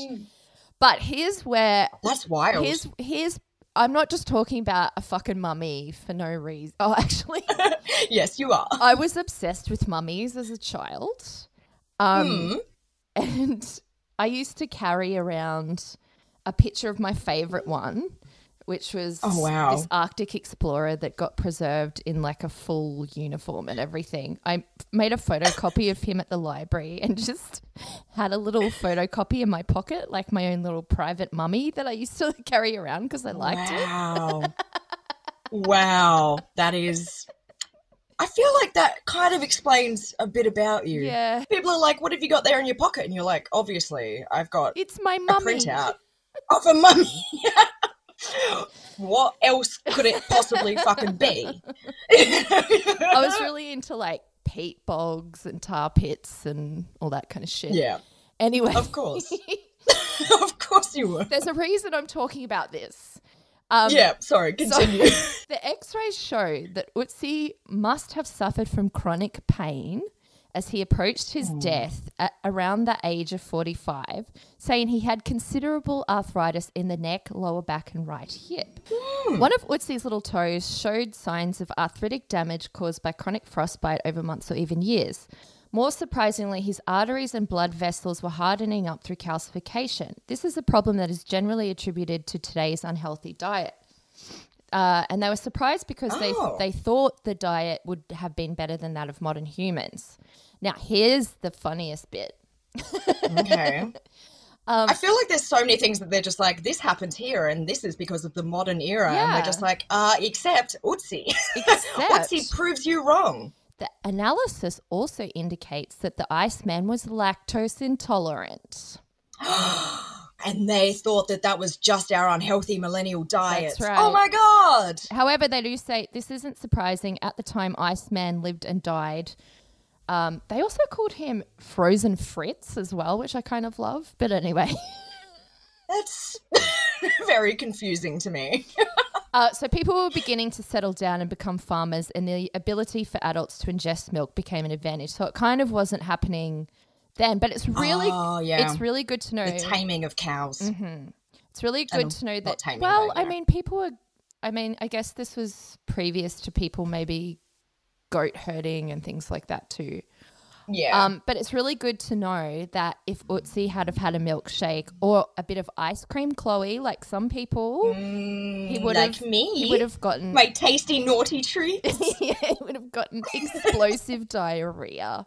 But here's where That's wild. here's here's I'm not just talking about a fucking mummy for no reason. Oh, actually, yes, you are. I was obsessed with mummies as a child. Um, Hmm. and I used to carry around a picture of my favorite one, which was Oh, wow. this Arctic explorer that got preserved in like a full uniform and everything. I made a photocopy of him at the library and just had a little photocopy in my pocket, like my own little private mummy that I used to carry around because I liked it. wow. wow. That is. I feel like that kind of explains a bit about you. Yeah, People are like, "What have you got there in your pocket?" And you're like, "Obviously, I've got it's my a mummy. printout of a mummy." what else could it possibly fucking be? I was really into like peat bogs and tar pits and all that kind of shit. yeah, Anyway, of course, of course you were. there's a reason I'm talking about this. Um, yeah, sorry. Continue. The x rays show that Ötzi must have suffered from chronic pain as he approached his hmm. death at around the age of 45, saying he had considerable arthritis in the neck, lower back, and right hip. Hmm. One of Ötzi's little toes showed signs of arthritic damage caused by chronic frostbite over months or even years. More surprisingly, his arteries and blood vessels were hardening up through calcification. This is a problem that is generally attributed to today's unhealthy diet. Uh, and they were surprised because Oh. they they thought the diet would have been better than that of modern humans. Now, here's the funniest bit. okay. Um, I feel like there's so many things that they're just like, this happened here, and this is because of the modern era. And Yeah. we're just like, uh, except Ötzi. Except- Ötzi proves you wrong. The analysis also indicates that the Iceman was lactose intolerant. And they thought that that was just our unhealthy millennial diet. right. Oh my god! However, they do say this isn't surprising. At the time Iceman lived and died, um, they also called him Frozen Fritz as well, which I kind of love. But anyway, That's very confusing to me. uh, so people were beginning to settle down and become farmers, and the ability for adults to ingest milk became an advantage. So it kind of wasn't happening then, but it's really, Oh, yeah. it's really good to know. The taming of cows. It's really And good to know that. well, but, I mean, people were. I mean, I guess this was previous to people maybe goat herding and things like that too. Yeah. Um, but it's really good to know that if Ötzi had have had a milkshake or a bit of ice cream, Chloe, like some people, he would Mm, like have me? He would have gotten. My tasty naughty treats. yeah, he would have gotten explosive diarrhea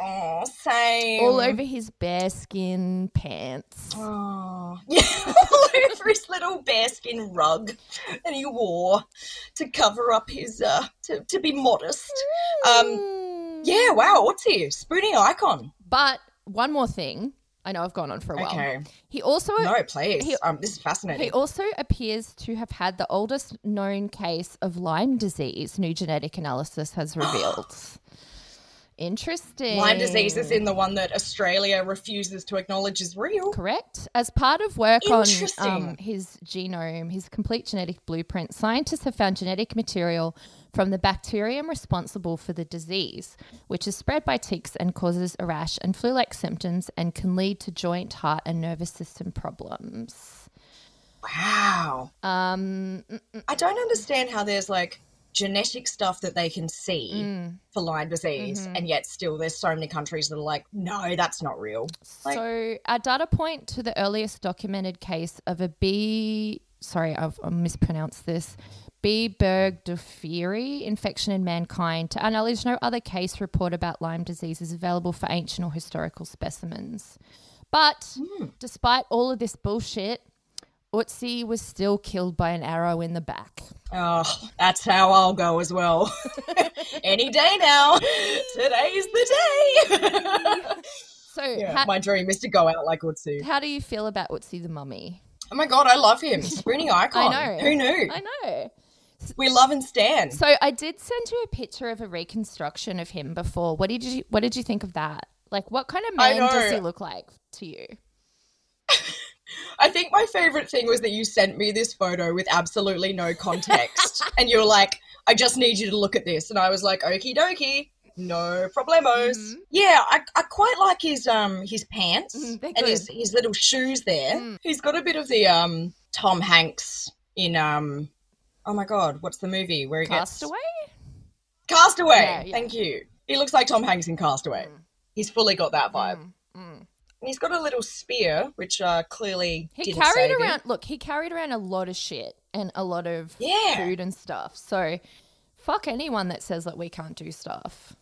Oh, same. all over his bearskin pants. Oh, yeah, all over his little bearskin rug that he wore to cover up his, uh, to, to be modest. Um, yeah, wow, what's he? Spooning icon. But one more thing. I know I've gone on for a while. Okay. He also No, please. he- um, this is fascinating. he also appears to have had the oldest known case of Lyme disease. New genetic analysis has revealed. Interesting. Lyme disease is in the one that Australia refuses to acknowledge is real. Correct. As part of work on um, his genome, his complete genetic blueprint, scientists have found genetic material from the bacterium responsible for the disease, which is spread by ticks and causes a rash and flu like symptoms and can lead to joint, heart, and nervous system problems. Wow. Wow. Um, I don't understand how there's like genetic stuff that they can see mm. for Lyme disease, Mm-hmm. and yet still there's so many countries that are like, no, that's not real. Like- so our data point to the earliest documented case of a B. Sorry, I've I mispronounced this. B. Berg burgdorferi infection in mankind. To our knowledge, no other case report about Lyme disease is available for ancient or historical specimens. But despite all of this bullshit, Ötzi was still killed by an arrow in the back. Oh, that's how I'll go as well. Any day now. Today's the day. So, yeah, how, my dream is to go out like Ötzi. how do you feel about Utsi the mummy? Oh my god, I love him. Sprinting icon. I know. Who knew? I know. We love and stand. So I did send you a picture of a reconstruction of him before. What did you What did you think of that? Like, what kind of man does he look like to you? I think my favorite thing was that you sent me this photo with absolutely no context. and you were like, I just need you to look at this. And I was like, okie dokie. No problemos. Mhm. Yeah, I, I quite like his um his pants they're and his, his little shoes there. Mm. He's got a bit of the um Tom Hanks in um oh my god, what's the movie where he gets Castaway. Castaway. Yeah, yeah. Thank you. He looks like Tom Hanks in Castaway. Mm. He's fully got that vibe. Mm, mm. And he's got a little spear, which uh, clearly He didn't carried save him. around. Look, he carried around a lot of shit and a lot of Yeah. food and stuff. So, fuck anyone that says that we can't do stuff.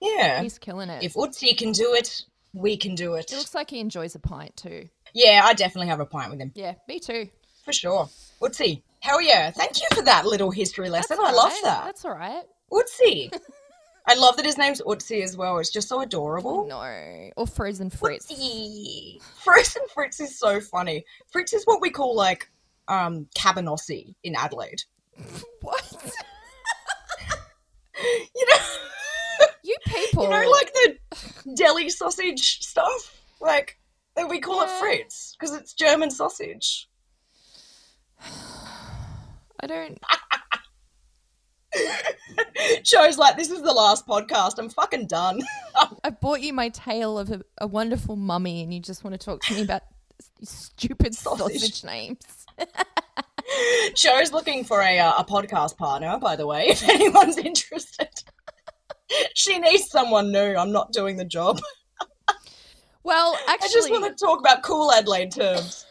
Yeah. He's killing it. If Ötzi can do it, we can do it. He looks like he enjoys a pint too. Yeah, I definitely have a pint with him. Yeah, me too. For sure. Ötzi. Hell yeah. Thank you for that little history lesson. I love that. That's all right. Ötzi. I love that his name's Ötzi as well. It's just so adorable. No, or frozen Fritz. Ötzi. Frozen Fritz is so funny. Fritz is what we call like um cabanossi in Adelaide. What? You know, You people. you know, like the deli sausage stuff. Like that we call it Fritz because it's German sausage. I don't. Joe's like, this is the last podcast. I'm fucking done. I bought you my tale of a, a wonderful mummy, and you just want to talk to me about stupid Sausage. sausage, names. Joe's looking for a uh, a podcast partner, by the way. If anyone's interested, she needs someone new. I'm not doing the job. Well, actually, I just want to talk about cool Adelaide terms.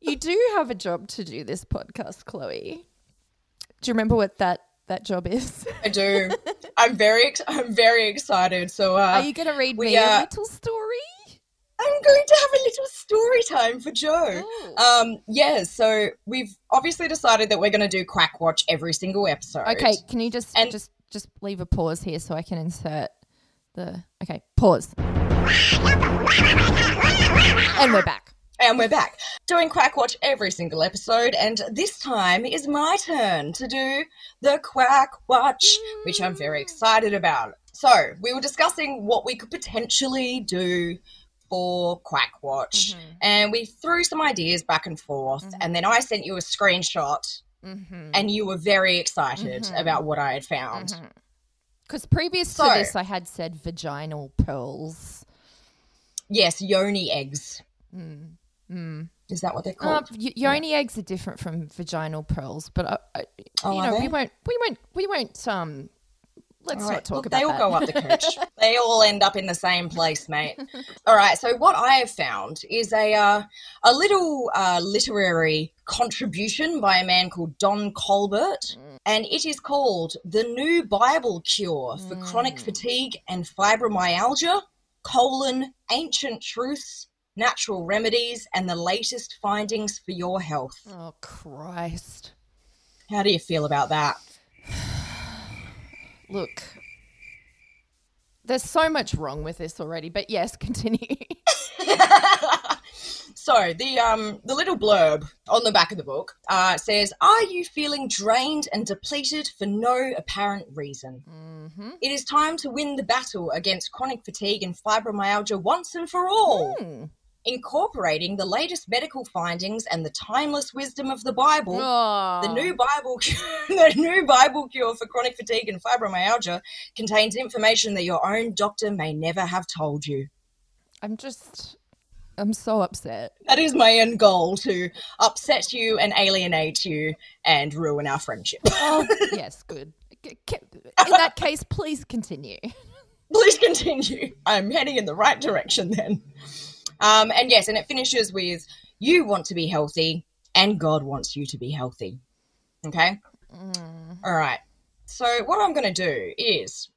you do have a job to do this podcast, Chloe. Do you remember what that that job is? I do. I'm very ex- I'm very excited. So uh, Are you going to read we, me a uh, little story? I'm going to have a little story time for Joe. Oh. Um, yeah, so we've obviously decided that we're going to do Quack Watch every single episode. Okay, can you just and- just just leave a pause here so I can insert the Okay, pause. And we're back. And we're back doing Quack Watch every single episode, and this time is my turn to do the Quack Watch, which I'm very excited about. So, we were discussing what we could potentially do for Quack Watch, and we threw some ideas back and forth, and then I sent you a screenshot, Mhm. and you were very excited Mhm. about what I had found. Because previous So- to this, I had said vaginal pearls. Yes, yoni eggs. Mm. Mm. Is that what they're Uh, called? y- yoni eggs are different from vaginal pearls, but I, I, Oh, you know, we won't, we won't, we won't. Um, let's All not right, talk look, about they all that. go up the cooch. they all end up in the same place, mate. all right. So what I have found is a uh, a little uh, literary contribution by a man called Don Colbert, and it is called "The New Bible Cure for Chronic Mm. Fatigue and Fibromyalgia: colon Ancient Truths." Natural remedies and the latest findings for your health. oh Christ! How do you feel about that? Look, there's so much wrong with this already, but yes, continue. so the um the little blurb on the back of the book uh, says, "Are you feeling drained and depleted for no apparent reason? mm-hmm. It is time to win the battle against chronic fatigue and fibromyalgia once and for all." Mm. Incorporating the latest medical findings and the timeless wisdom of the Bible. Oh. The new Bible, the new Bible cure for chronic fatigue and fibromyalgia contains information that your own doctor may never have told you. I'm just. I'm so upset. That is my end goal to upset you and alienate you and ruin our friendship. Oh, yes, good. In that case, please continue. Please continue. I'm heading in the right direction then. Um, and yes, and it finishes with you want to be healthy and God wants you to be healthy. Okay? All right. So, what I'm going to do is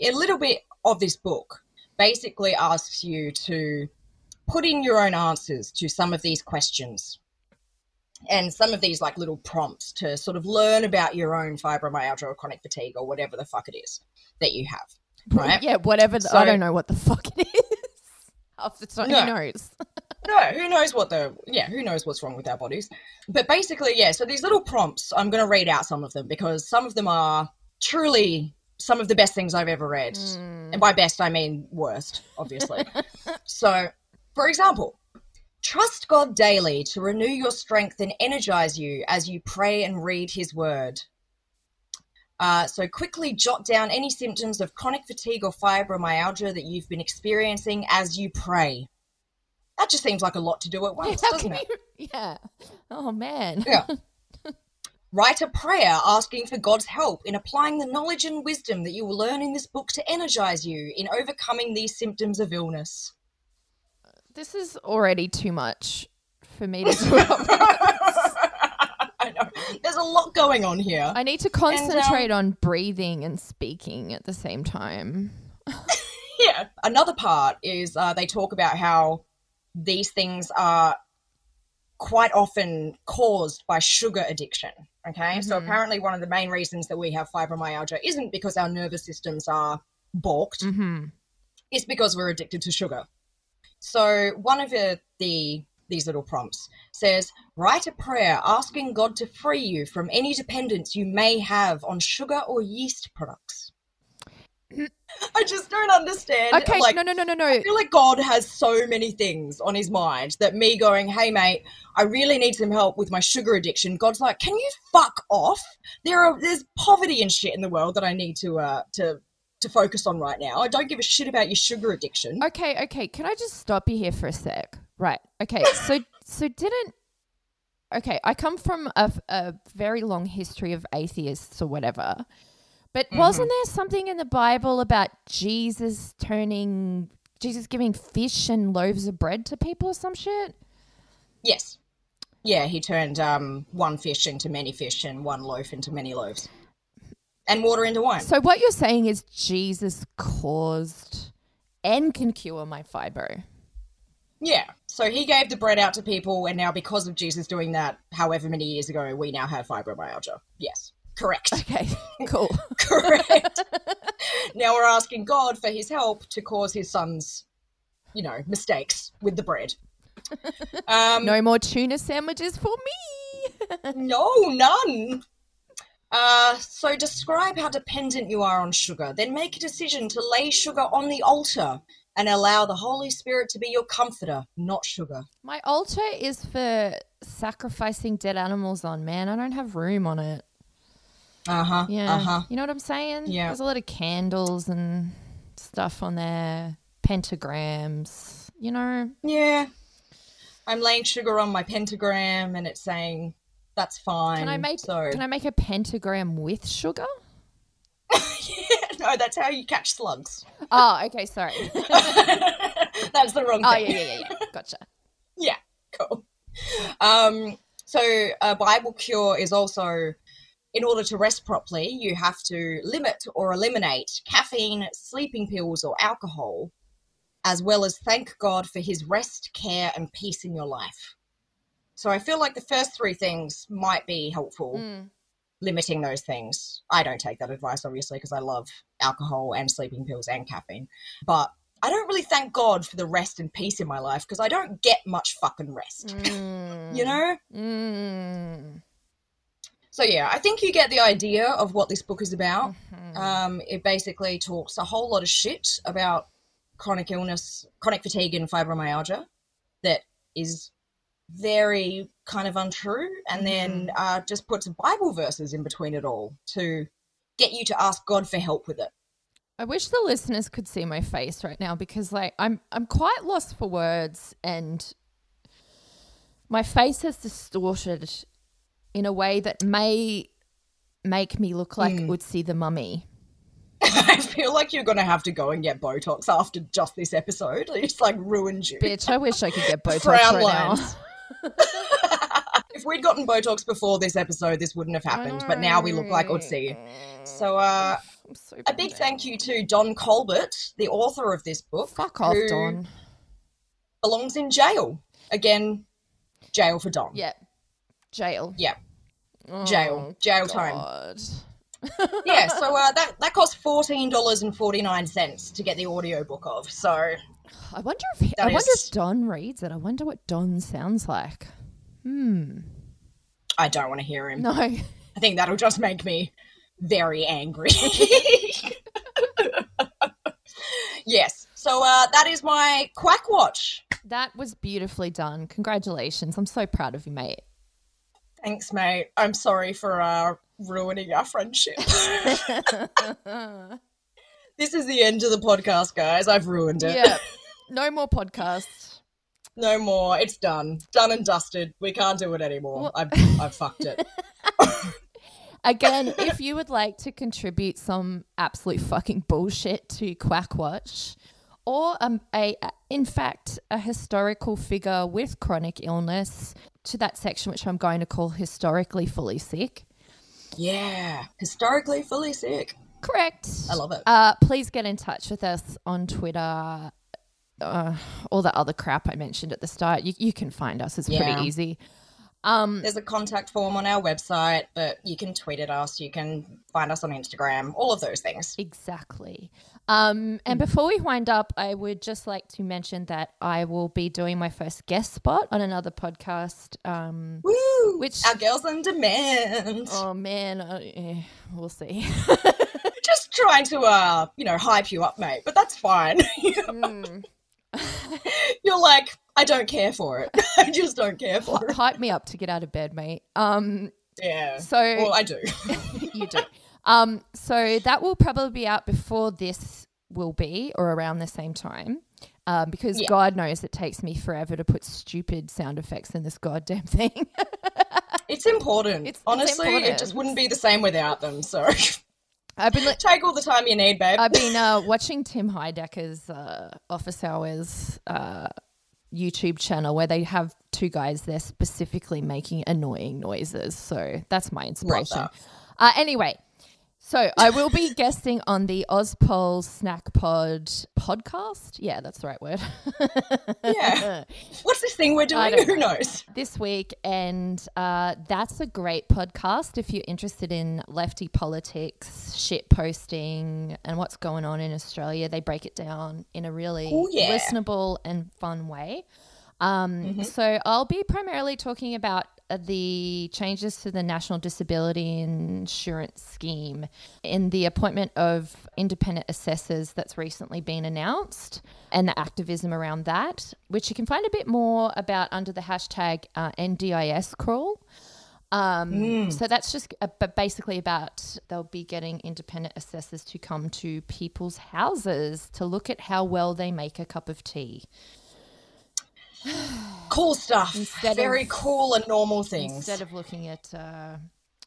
a little bit of this book basically asks you to put in your own answers to some of these questions and some of these like little prompts to sort of learn about your own fibromyalgia or chronic fatigue or whatever the fuck it is that you have. Right? Yeah, whatever. The, So- I don't know what the fuck it is. Half the time, No. who knows? no, who knows what the yeah, who knows what's wrong with our bodies. But basically, yeah, so these little prompts, I'm gonna read out some of them because some of them are truly some of the best things I've ever read. Hmm. And by best I mean worst, obviously. so for example, trust God daily to renew your strength and energize you as you pray and read his word. Uh, so quickly jot down any symptoms of chronic fatigue or fibromyalgia that you've been experiencing as you pray. That just seems like a lot to do at once, How doesn't it? you- yeah. Oh man. Yeah. Write a prayer asking for God's help in applying the knowledge and wisdom that you will learn in this book to energize you in overcoming these symptoms of illness. This is already too much for me to do. There's a lot going on here. I need to concentrate on breathing and speaking at the same time. yeah. Another part is uh, they talk about how these things are quite often caused by sugar addiction. Okay. So apparently, one of the main reasons that we have fibromyalgia isn't because our nervous systems are balked, Mm-hmm. it's because we're addicted to sugar. So one of the, the these little prompts says, write a prayer asking God to free you from any dependence you may have on sugar or yeast products. I just don't understand. Okay, like, no, no, no, no, no. I feel like God has so many things on his mind that me going, hey, mate, I really need some help with my sugar addiction. God's like, can you fuck off? There are there's poverty and shit in the world that I need to uh to to focus on right now. I don't give a shit about your sugar addiction. Okay, okay. Can I just stop you here for a sec? Right. Okay. So, so didn't. Okay, I come from a, a very long history of atheists or whatever, but wasn't there something in the Bible about Jesus turning, Jesus giving fish and loaves of bread to people or some shit? Yes. Yeah, he turned um one fish into many fish and one loaf into many loaves. And water into wine. So what you're saying is Jesus caused and can cure my fibro. Yeah. So he gave the bread out to people, and now because of Jesus doing that, however many years ago, we now have fibromyalgia. Yes. Correct. Okay, cool. Correct. now we're asking God for his help to cause his son's, you know, mistakes with the bread. Um, no more tuna sandwiches for me. No, none. Uh, so describe how dependent you are on sugar. Then make a decision to lay sugar on the altar and allow the Holy Spirit to be your comforter, not sugar. My altar is for sacrificing dead animals on, man. I don't have room on it. Uh huh. Yeah. Uh huh. You know what I'm saying? Yeah. There's a lot of candles and stuff on there, pentagrams, you know? Yeah. I'm laying sugar on my pentagram, and it's saying that's fine. Can I make so? can I make a pentagram with sugar? no, that's how you catch slugs. Oh, okay, sorry. that's the wrong oh, thing. yeah, yeah, yeah, yeah. Gotcha. Yeah, cool. Um, so a Bible cure is also, in order to rest properly, you have to limit or eliminate caffeine, sleeping pills, or alcohol, as well as thank God for His rest, care, and peace in your life. So I feel like the first three things might be helpful. Mm. Limiting those things. I don't take that advice, obviously, because I love alcohol and sleeping pills and caffeine. But I don't really thank God for the rest and peace in my life because I don't get much fucking rest. Mm. You know? Mm. So, yeah, I think you get the idea of what this book is about. Mhm. Um, it basically talks a whole lot of shit about chronic illness, chronic fatigue, and fibromyalgia that is very kind of untrue, and then uh, just puts Bible verses in between it all to get you to ask God for help with it. I wish the listeners could see my face right now because like I'm I'm quite lost for words and my face is distorted in a way that may make me look like Hmm. Ötzi the mummy. I feel like you're gonna have to go and get Botox after just this episode. It's like ruined you. Bitch, I wish I could get Botox Frown right now. if we'd gotten Botox before this episode, this wouldn't have happened. But now we look like Ötzi. So, uh, so a big thank you to Don Colbert, the author of this book. Fuck off, who Don. Belongs in jail again. Jail for Don. Yeah. Jail. Yeah. Jail. Oh, jail time. God. Yeah. So uh, that that cost fourteen dollars and forty nine cents to get the audiobook of. So I wonder if he, I wonder if Don reads it. I wonder what Don sounds like. Hmm. I don't want to hear him. No. I think that'll just make me very angry. yes. So uh, that is my quack watch. That was beautifully done. Congratulations. I'm so proud of you, mate. Thanks, mate. I'm sorry for uh, ruining our friendship. this is the end of the podcast, guys. I've ruined it. yeah. No more podcasts. No more. It's done. Done and dusted. We can't do it anymore. Well- I've, I've fucked it. Again, if you would like to contribute some absolute fucking bullshit to Quackwatch, or um, a, in fact, a historical figure with chronic illness to that section, which I'm going to call historically fully sick. Yeah. Historically fully sick. Correct. I love it. Uh, please get in touch with us on Twitter. Uh, all the other crap I mentioned at the start, you, you can find us. It's Yeah. pretty easy. Um, There's a contact form on our website, but you can tweet at us. You can find us on Instagram. All of those things. Exactly. Um, and before we wind up, I would just like to mention that I will be doing my first guest spot on another podcast. Um, Woo! Which- our girls on demand. oh man, uh, we'll see. Just trying to, uh, you know, hype you up, mate. But that's fine. Mm. You're like, I don't care for it. I just don't care for it. Hype me up to get out of bed, mate. Um, Yeah. so Well, I do. you do. Um, so that will probably be out before this will be, or around the same time. Um, because Yeah. God knows it takes me forever to put stupid sound effects in this goddamn thing. It's important. It's- it's Honestly, it just wouldn't be the same without them. So I've been li- take all the time you need, babe. I've been uh, watching Tim Heidecker's uh, Office Hours uh, YouTube channel where they have two guys there specifically making annoying noises. So that's my inspiration. that. Uh, anyway, so I will be guesting on the Ozpol Snack Pod podcast. Yeah, that's the right word. yeah. What's this thing we're doing? Who knows? this week, and uh, that's a great podcast if you're interested in lefty politics, shit posting, and what's going on in Australia. They break it down in a really Ooh, yeah. listenable and fun way. Um, So I'll be primarily talking about the changes to the National Disability Insurance Scheme in the appointment of independent assessors that's recently been announced and the activism around that, which you can find a bit more about under the hashtag uh, NDIS crawl. Um, So that's just uh, but basically about they'll be getting independent assessors to come to people's houses to look at how well they make a cup of tea. Cool stuff. Instead Very of- cool and normal things. instead of looking at uh,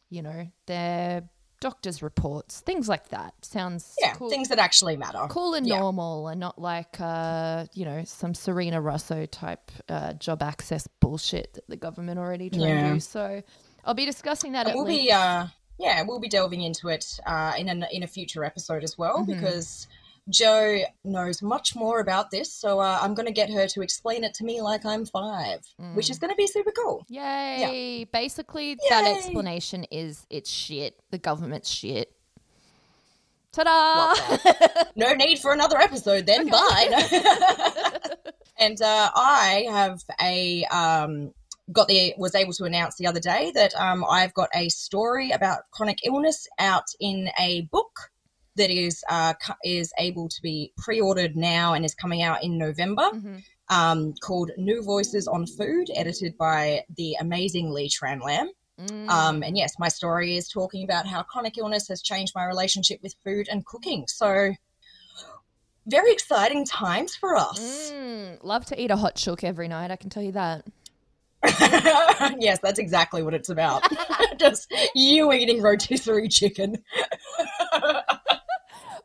you know their doctor's reports things like that sounds yeah, cool, things that actually matter. cool and Yeah. normal and not like uh, you know some serena russo type uh, job access bullshit that the government already trying Yeah. to do so i'll be discussing that we'll length. be uh yeah we'll be delving into it uh in a, in a future episode as well Mm-hmm. because joe knows much more about this so uh, i'm going to get her to explain it to me like i'm five which Mm. is going to be super cool Yay! Yeah. Basically, that explanation is it's shit. The government's shit. Ta-da! no need for another episode then bye and uh, i have a um got the was able to announce the other day that um i've got a story about chronic illness out in a book that is uh is able to be pre-ordered now and is coming out in november Mhm. um called new voices on food edited by the amazing lee tran lam Mm. um, and yes, my story is talking about how chronic illness has changed my relationship with food and cooking. So very exciting times for us. Mm, love to eat a hot chook every night. I can tell you that. yes, that's exactly what it's about. Just you eating rotisserie chicken.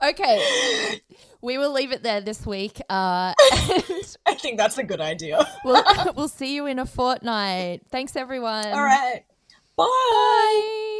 Okay, we will leave it there this week. Uh, I think that's a good idea. we'll we'll see you in a fortnight. Thanks, everyone. All right. Bye. Bye.